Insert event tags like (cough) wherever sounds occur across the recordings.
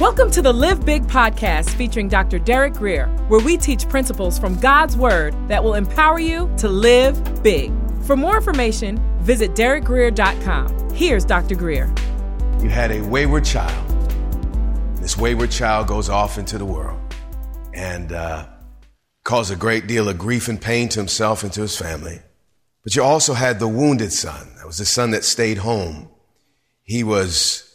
Welcome to the Live Big podcast featuring Dr. Derek Grier, where we teach principles from God's Word that will empower you to live big. For more information, visit derekgrier.com. Here's Dr. Grier. You had a wayward child. This wayward child goes off into the world and uh, caused a great deal of grief and pain to himself and to his family. But you also had the wounded son. That was the son that stayed home. He was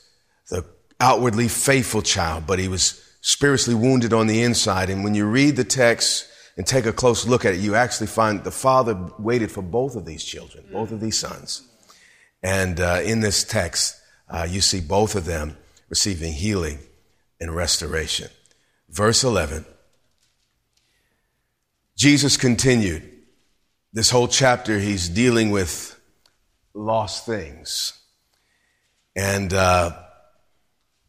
the outwardly faithful child, but he was spiritually wounded on the inside. And when you read the text and take a close look at it, you actually find the father waited for both of these children, both of these sons. And uh, in this text, uh, you see both of them receiving healing and restoration. Verse 11 Jesus continued. This whole chapter, he's dealing with lost things. And uh,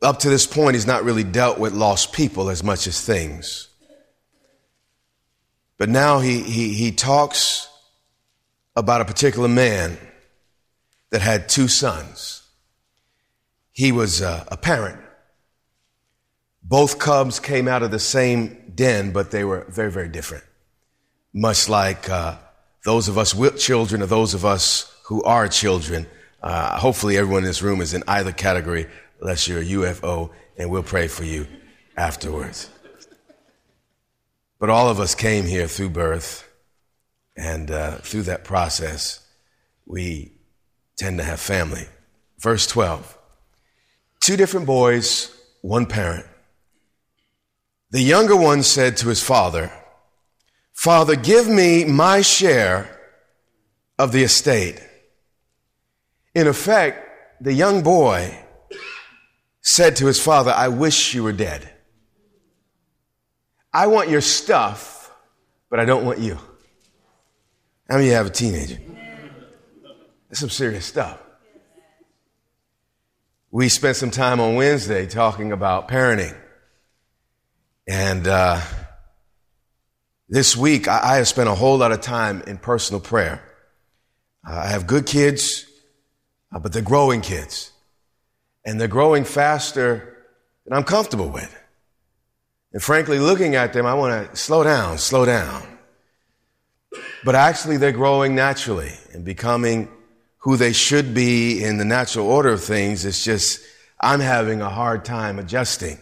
up to this point, he's not really dealt with lost people as much as things. But now he, he, he talks about a particular man that had two sons. He was a, a parent. Both cubs came out of the same den, but they were very, very different. Much like uh, those of us with children or those of us who are children. Uh, hopefully, everyone in this room is in either category, unless you're a UFO, and we'll pray for you afterwards. But all of us came here through birth, and uh, through that process, we tend to have family. Verse 12 Two different boys, one parent. The younger one said to his father, Father, give me my share of the estate. In effect, the young boy said to his father, I wish you were dead. I want your stuff, but I don't want you. How many of you have a teenager? That's some serious stuff. We spent some time on Wednesday talking about parenting. And uh, this week, I, I, have spent a whole lot of time in personal prayer. Uh, I have good kids, uh, but they're growing kids. And they're growing faster than I'm comfortable with. And frankly, looking at them, I want to slow down, slow down. But actually, they're growing naturally and becoming who they should be in the natural order of things. It's just, I'm having a hard time adjusting.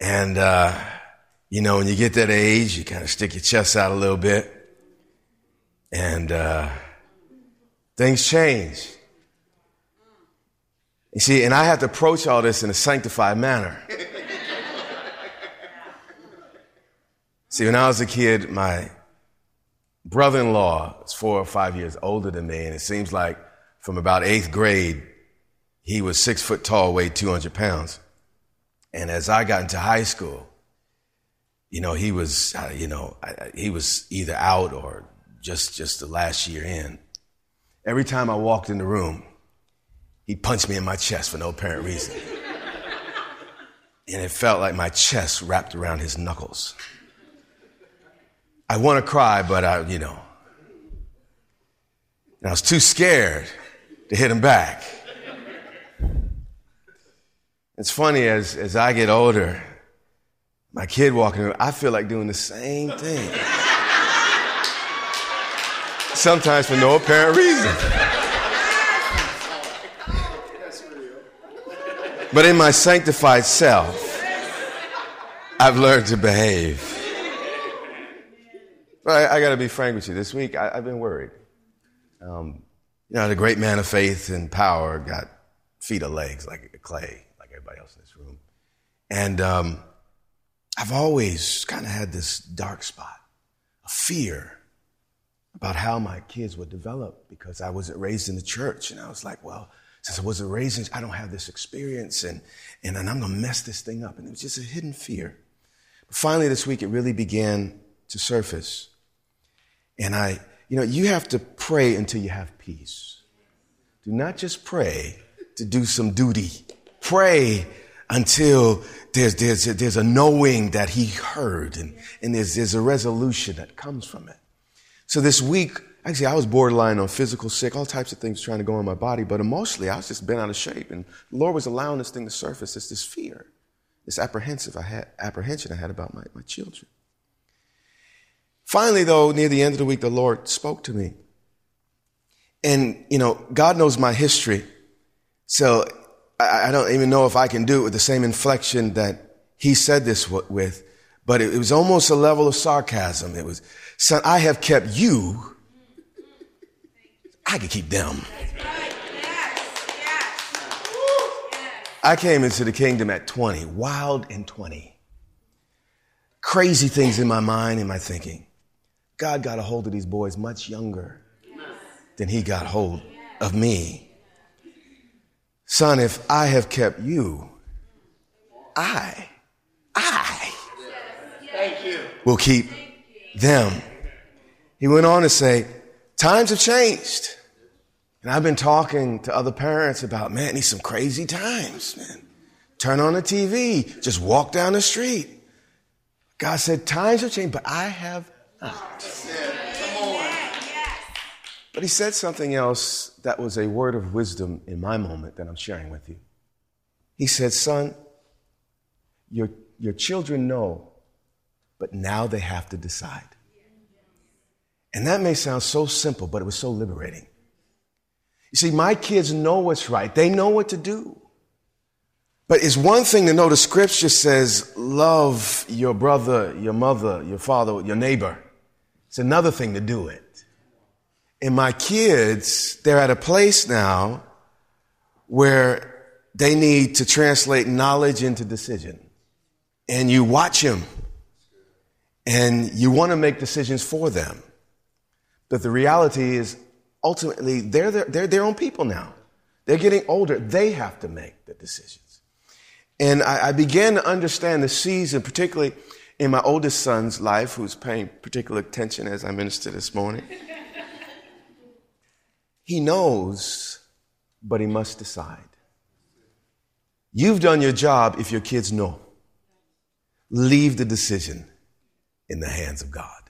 And, uh, you know, when you get that age, you kind of stick your chest out a little bit. And uh, things change. You see, and I have to approach all this in a sanctified manner. (laughs) see, when I was a kid, my brother in law was four or five years older than me, and it seems like from about eighth grade, he was six foot tall, weighed 200 pounds. And as I got into high school, you know, he was, uh, you know, I, he was either out or just, just the last year in. Every time I walked in the room, he'd punch me in my chest for no apparent reason. and it felt like my chest wrapped around his knuckles. I want to cry, but I, you know, I was too scared to hit him back. It's funny as, as I get older, my kid walking around, I feel like doing the same thing. Sometimes for no apparent reason. But in my sanctified self, I've learned to behave. But I, I got to be frank with you. This week, I, have been worried. Um, you know, the great man of faith and power got feet or legs like clay, like everybody else in this room. And um, I've always kind of had this dark spot, a fear about how my kids would develop because I wasn't raised in the church. And I was like, well, since I wasn't raised I don't have this experience and, and, and I'm going to mess this thing up. And it was just a hidden fear. But finally, this week, it really began to surface. And I, you know, you have to pray until you have peace. Do not just pray to do some duty. Pray until there's, there's, there's a knowing that he heard and, and there's, there's a resolution that comes from it. So this week, actually, I was borderline on physical sick, all types of things trying to go in my body, but emotionally, I was just bent out of shape. And the Lord was allowing this thing to surface. It's this fear. this apprehensive I had, apprehension I had about my, my children. Finally, though, near the end of the week, the Lord spoke to me. And, you know, God knows my history. So I, I don't even know if I can do it with the same inflection that he said this with, but it, it was almost a level of sarcasm. It was, son, I have kept you. I can keep them. I came into the kingdom at 20, wild and 20. Crazy things in my mind and my thinking. God got a hold of these boys much younger than he got hold of me. Son, if I have kept you, I, I will keep them. He went on to say, times have changed. And I've been talking to other parents about, man, these some crazy times, man. Turn on the TV, just walk down the street. God said, times have changed, but I have not. But he said something else that was a word of wisdom in my moment that I'm sharing with you. He said, Son, your, your children know, but now they have to decide. And that may sound so simple, but it was so liberating. You see, my kids know what's right. They know what to do. But it's one thing to know the scripture says, love your brother, your mother, your father, your neighbor. It's another thing to do it. And my kids, they're at a place now where they need to translate knowledge into decision. And you watch them and you want to make decisions for them. But the reality is ultimately they're their, they're their own people now. They're getting older. They have to make the decisions. And I, I began to understand the season, particularly in my oldest son's life, who's paying particular attention as I minister this morning. he knows, but he must decide. You've done your job if your kids know. Leave the decision in the hands of God.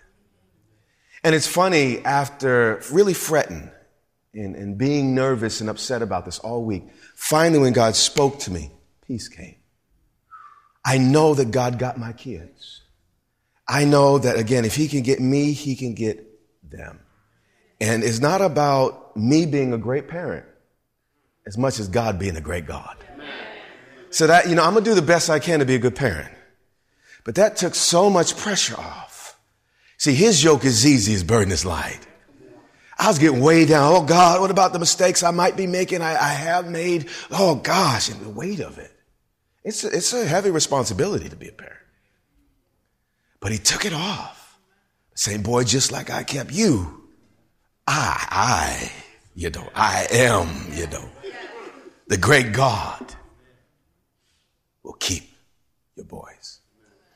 And it's funny, after really fretting and, and being nervous and upset about this all week, finally, when God spoke to me, peace came. I know that God got my kids. I know that, again, if He can get me, He can get them. And it's not about me being a great parent as much as God being a great God. So that, you know, I'm going to do the best I can to be a good parent. But that took so much pressure off. See, his yoke is easy, his burden is light. I was getting way down. Oh God, what about the mistakes I might be making? I, I have made. Oh gosh, and the weight of it. It's a, it's a heavy responsibility to be a parent. But he took it off. Same boy, just like I kept you, I, I, you know, I am, you know, the great God will keep your boys.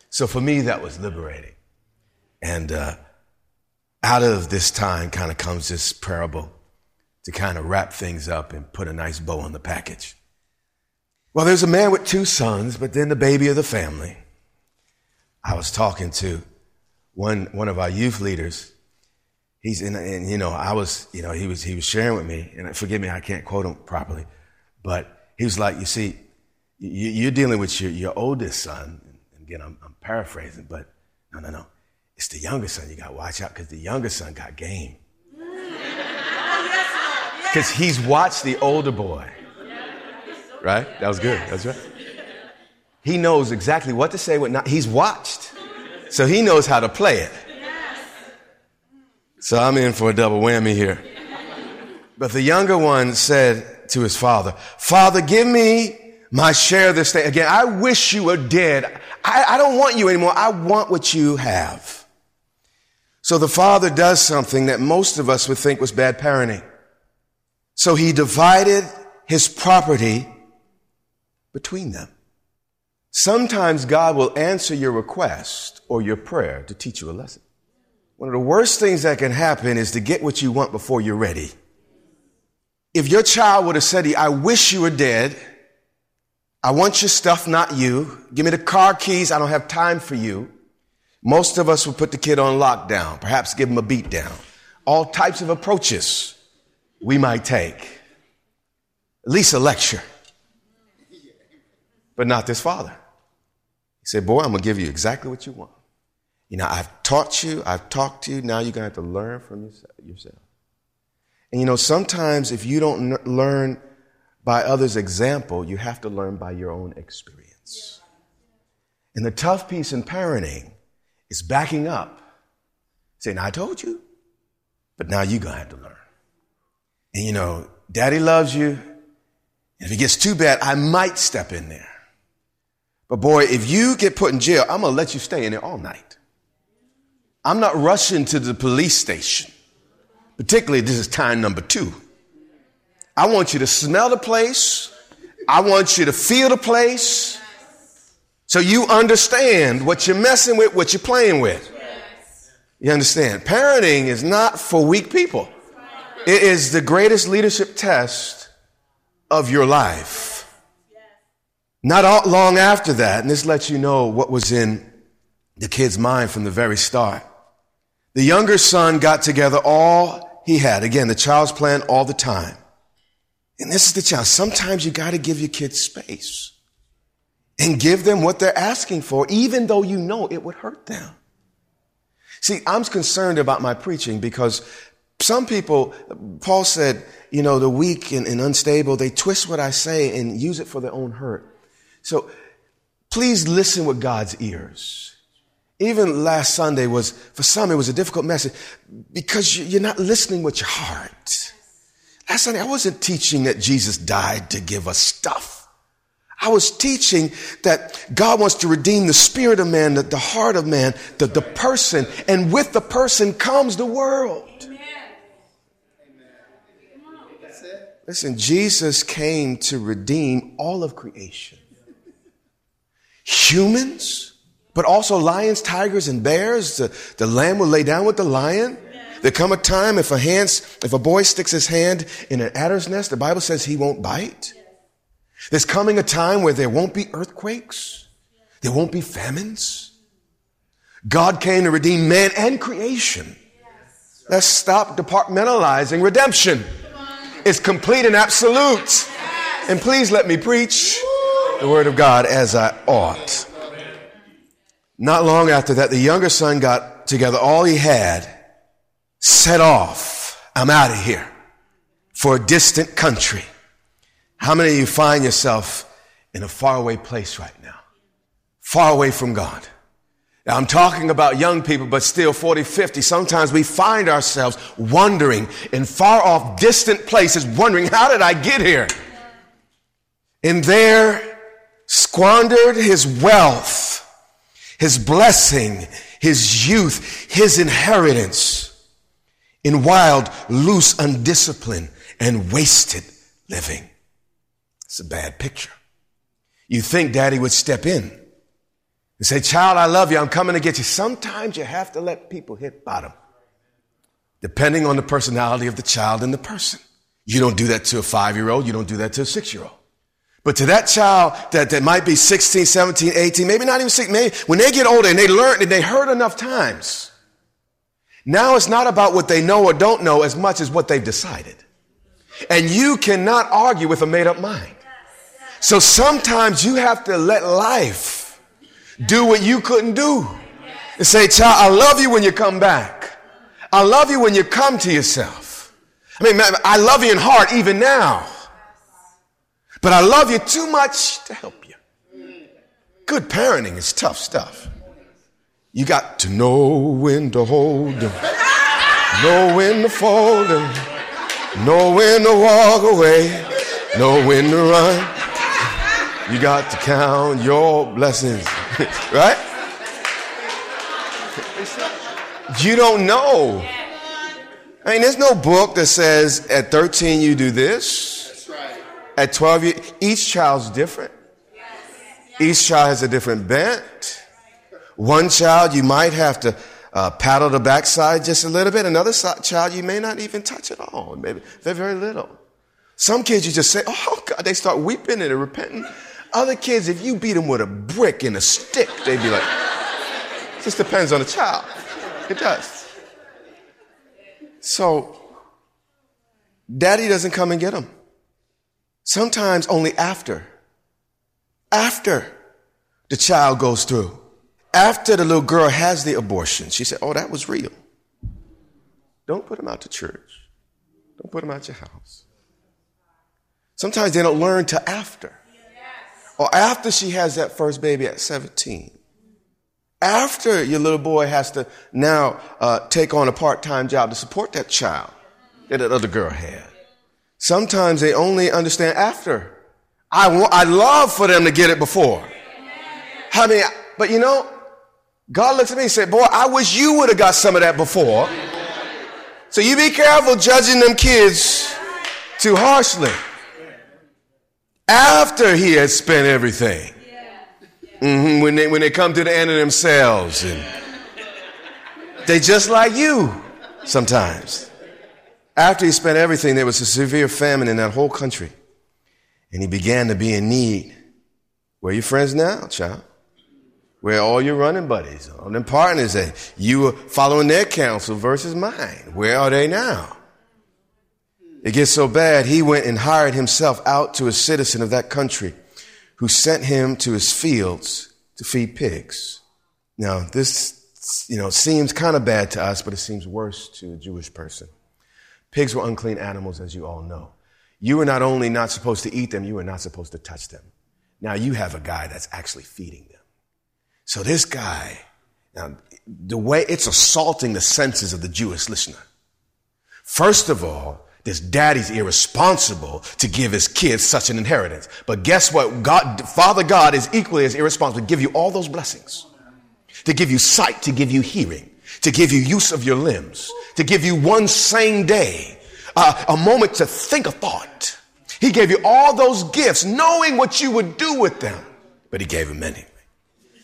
So for me, that was liberating. And uh, out of this time kind of comes this parable to kind of wrap things up and put a nice bow on the package. Well, there's a man with two sons, but then the baby of the family. I was talking to one, one of our youth leaders. He's in, and you know, I was, you know, he was, he was sharing with me, and forgive me, I can't quote him properly, but he was like, you see, you, are dealing with your, your oldest son. And again, I'm, I'm paraphrasing, but no, no, no. It's the younger son you got to watch out because the younger son got game. Because he's watched the older boy. Right? That was good. That's right. He knows exactly what to say, what not. He's watched. So he knows how to play it. So I'm in for a double whammy here. But the younger one said to his father, Father, give me my share of this thing. Again, I wish you were dead. I, I don't want you anymore. I want what you have. So the father does something that most of us would think was bad parenting. So he divided his property between them. Sometimes God will answer your request or your prayer to teach you a lesson. One of the worst things that can happen is to get what you want before you're ready. If your child would have said I wish you were dead. I want your stuff, not you. Give me the car keys. I don't have time for you. Most of us would put the kid on lockdown, perhaps give him a beat down. All types of approaches we might take. At least a lecture. But not this father. He said, Boy, I'm going to give you exactly what you want. You know, I've taught you, I've talked to you, now you're going to have to learn from yourself. And you know, sometimes if you don't learn by others' example, you have to learn by your own experience. And the tough piece in parenting is backing up, saying, I told you, but now you're going to have to learn. And you know, daddy loves you. If it gets too bad, I might step in there. But boy, if you get put in jail, I'm going to let you stay in there all night. I'm not rushing to the police station. Particularly, this is time number two. I want you to smell the place. I want you to feel the place. So you understand what you're messing with, what you're playing with. You understand? Parenting is not for weak people. It is the greatest leadership test of your life. Not long after that, and this lets you know what was in the kid's mind from the very start. The younger son got together all he had. Again, the child's plan all the time. And this is the challenge. Sometimes you got to give your kids space and give them what they're asking for, even though you know it would hurt them. See, I'm concerned about my preaching because some people, Paul said, you know, the weak and, and, unstable, they twist what I say and use it for their own hurt. So please listen with God's ears. Even last Sunday was, for some, it was a difficult message because you're not listening with your heart. Last Sunday, I wasn't teaching that Jesus died to give us stuff. I was teaching that God wants to redeem the spirit of man, the, the heart of man, the, the person, and with the person comes the world. Listen, Jesus came to redeem all of creation. Humans, but also lions, tigers, and bears. The, the lamb will lay down with the lion. There come a time if a hands, if a boy sticks his hand in an adder's nest, the Bible says he won't bite. There's coming a time where there won't be earthquakes. There won't be famines. God came to redeem man and creation. Let's stop departmentalizing redemption. It's complete and absolute. And please let me preach the word of God as I ought. Not long after that, the younger son got together all he had set off. I'm out of here for a distant country. How many of you find yourself in a faraway place right now? Far away from God. Now, I'm talking about young people, but still 40, 50. Sometimes we find ourselves wandering in far off, distant places, wondering, how did I get here? And there squandered his wealth, his blessing, his youth, his inheritance in wild, loose, undisciplined, and wasted living. It's a bad picture. You think daddy would step in and say, child, I love you. I'm coming to get you. Sometimes you have to let people hit bottom, depending on the personality of the child and the person. You don't do that to a five year old. You don't do that to a six year old. But to that child that, that might be 16, 17, 18, maybe not even 16, maybe when they get older and they learn and they heard enough times, now it's not about what they know or don't know as much as what they've decided. And you cannot argue with a made up mind. So sometimes you have to let life do what you couldn't do. And say, child, I love you when you come back. I love you when you come to yourself. I mean, I love you in heart even now. But I love you too much to help you. Good parenting is tough stuff. You got to know when to hold them, know when to fold them, know when to walk away, know when to run. You got to count your blessings, (laughs) right? You don't know. I mean, there's no book that says at 13 you do this. At 12, you, each child's different. Each child has a different bent. One child, you might have to uh, paddle the backside just a little bit. Another child, you may not even touch at all. Maybe they're very little. Some kids, you just say, oh God, they start weeping and repenting. Other kids, if you beat them with a brick and a stick, they'd be like, just depends on the child. It does. So, daddy doesn't come and get them. Sometimes only after. After the child goes through. After the little girl has the abortion, she said, Oh, that was real. Don't put them out to church. Don't put them out your house. Sometimes they don't learn till after. Or after she has that first baby at 17. After your little boy has to now uh, take on a part-time job to support that child that that other girl had. Sometimes they only understand after. I want, I love for them to get it before. I mean, but you know, God looks at me and said, boy, I wish you would have got some of that before. So you be careful judging them kids too harshly. After he had spent everything. Mm-hmm, when, they, when they come to the end of themselves. And they just like you sometimes. After he spent everything, there was a severe famine in that whole country. And he began to be in need. Where are your friends now, child? Where are all your running buddies, all them partners that you were following their counsel versus mine? Where are they now? It gets so bad, he went and hired himself out to a citizen of that country who sent him to his fields to feed pigs. Now, this, you know, seems kind of bad to us, but it seems worse to a Jewish person. Pigs were unclean animals, as you all know. You were not only not supposed to eat them, you were not supposed to touch them. Now you have a guy that's actually feeding them. So this guy, now the way it's assaulting the senses of the Jewish listener. First of all, this daddy's irresponsible to give his kids such an inheritance. But guess what? God, Father God is equally as irresponsible to give you all those blessings. To give you sight, to give you hearing, to give you use of your limbs, to give you one same day, uh, a moment to think a thought. He gave you all those gifts, knowing what you would do with them, but he gave them anyway.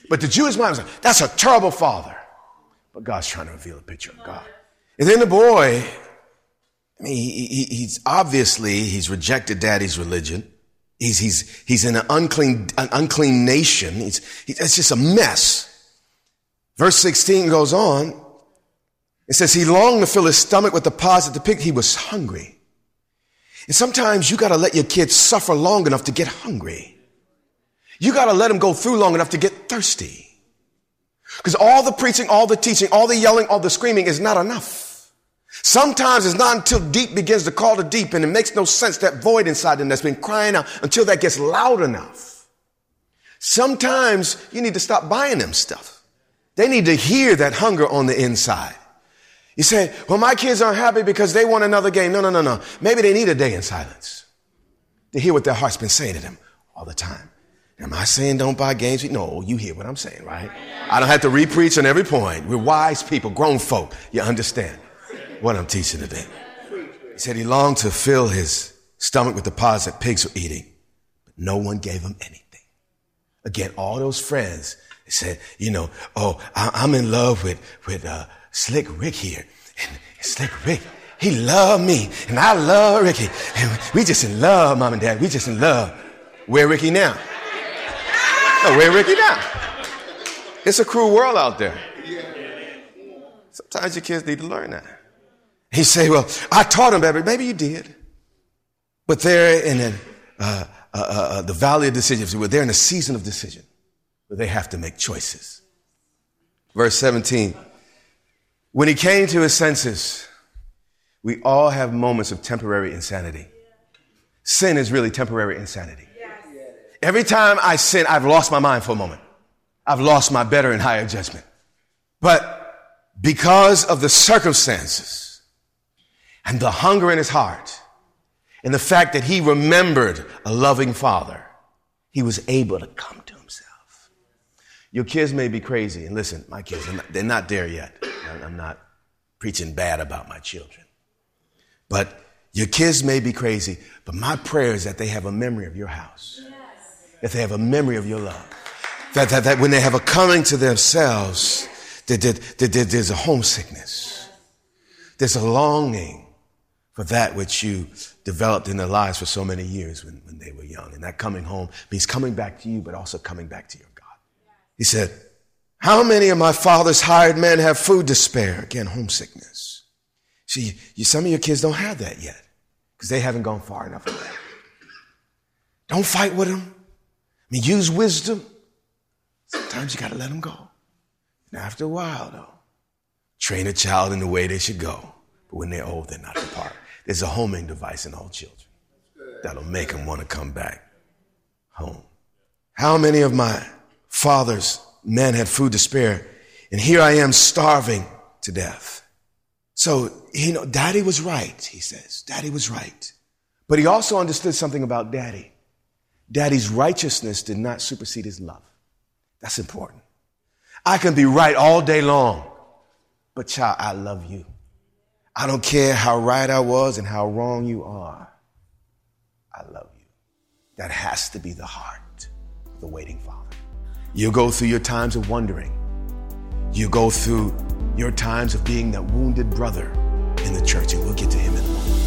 But the Jewish mind was like, that's a terrible father. But God's trying to reveal a picture of God. And then the boy he, he, he's obviously, he's rejected daddy's religion. He's, he's, he's in an unclean, an unclean nation. He's, he, it's just a mess. Verse 16 goes on. It says, he longed to fill his stomach with the pods the pig. He was hungry. And sometimes you got to let your kids suffer long enough to get hungry. You got to let them go through long enough to get thirsty. Because all the preaching, all the teaching, all the yelling, all the screaming is not enough. Sometimes it's not until deep begins to call to deep and it makes no sense that void inside them that's been crying out until that gets loud enough. Sometimes you need to stop buying them stuff. They need to hear that hunger on the inside. You say, well, my kids aren't happy because they want another game. No, no, no, no. Maybe they need a day in silence to hear what their heart's been saying to them all the time. Am I saying don't buy games? No, you hear what I'm saying, right? I don't have to repreach on every point. We're wise people, grown folk. You understand what I'm teaching today. He said he longed to fill his stomach with the pods that pigs were eating, but no one gave him anything. Again, all those friends said, you know, oh, I'm in love with, with, uh, Slick Rick here. And Slick Rick, he loved me and I love Ricky. And we just in love, mom and dad. We just in love. Where Ricky now? No, where Ricky now? It's a cruel world out there. Sometimes your kids need to learn that. He say, well, I taught him better. Maybe you did. But they're in a, uh, uh, uh, uh, the valley of decisions. They're in a season of decision where they have to make choices. Verse 17. When he came to his senses, we all have moments of temporary insanity. Sin is really temporary insanity. Every time I sin, I've lost my mind for a moment. I've lost my better and higher judgment. But because of the circumstances, and the hunger in his heart and the fact that he remembered a loving father, he was able to come to himself. Your kids may be crazy, and listen, my kids, they're not, they're not there yet. I'm not preaching bad about my children. But your kids may be crazy, but my prayer is that they have a memory of your house, yes. that they have a memory of your love, that, that, that when they have a coming to themselves, that, that, that, that there's a homesickness, there's a longing for that which you developed in their lives for so many years when, when they were young. And that coming home means coming back to you, but also coming back to your God. He said, how many of my father's hired men have food to spare? Again, homesickness. See, you, some of your kids don't have that yet because they haven't gone far enough away. Don't fight with them. I mean, use wisdom. Sometimes you got to let them go. And after a while, though, train a child in the way they should go. But when they're old, they're not depart. There's a homing device in all children that'll make them want to come back home. How many of my father's men had food to spare? And here I am starving to death. So, you know, daddy was right, he says. Daddy was right. But he also understood something about daddy. Daddy's righteousness did not supersede his love. That's important. I can be right all day long, but child, I love you. I don't care how right I was and how wrong you are. I love you. That has to be the heart of the waiting father. You go through your times of wondering. You go through your times of being that wounded brother in the church, and we'll get to him in a moment.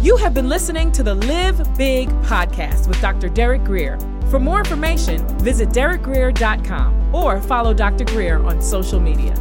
You have been listening to the Live Big podcast with Dr. Derek Grier. For more information, visit derekgrier.com or follow Dr. Grier on social media.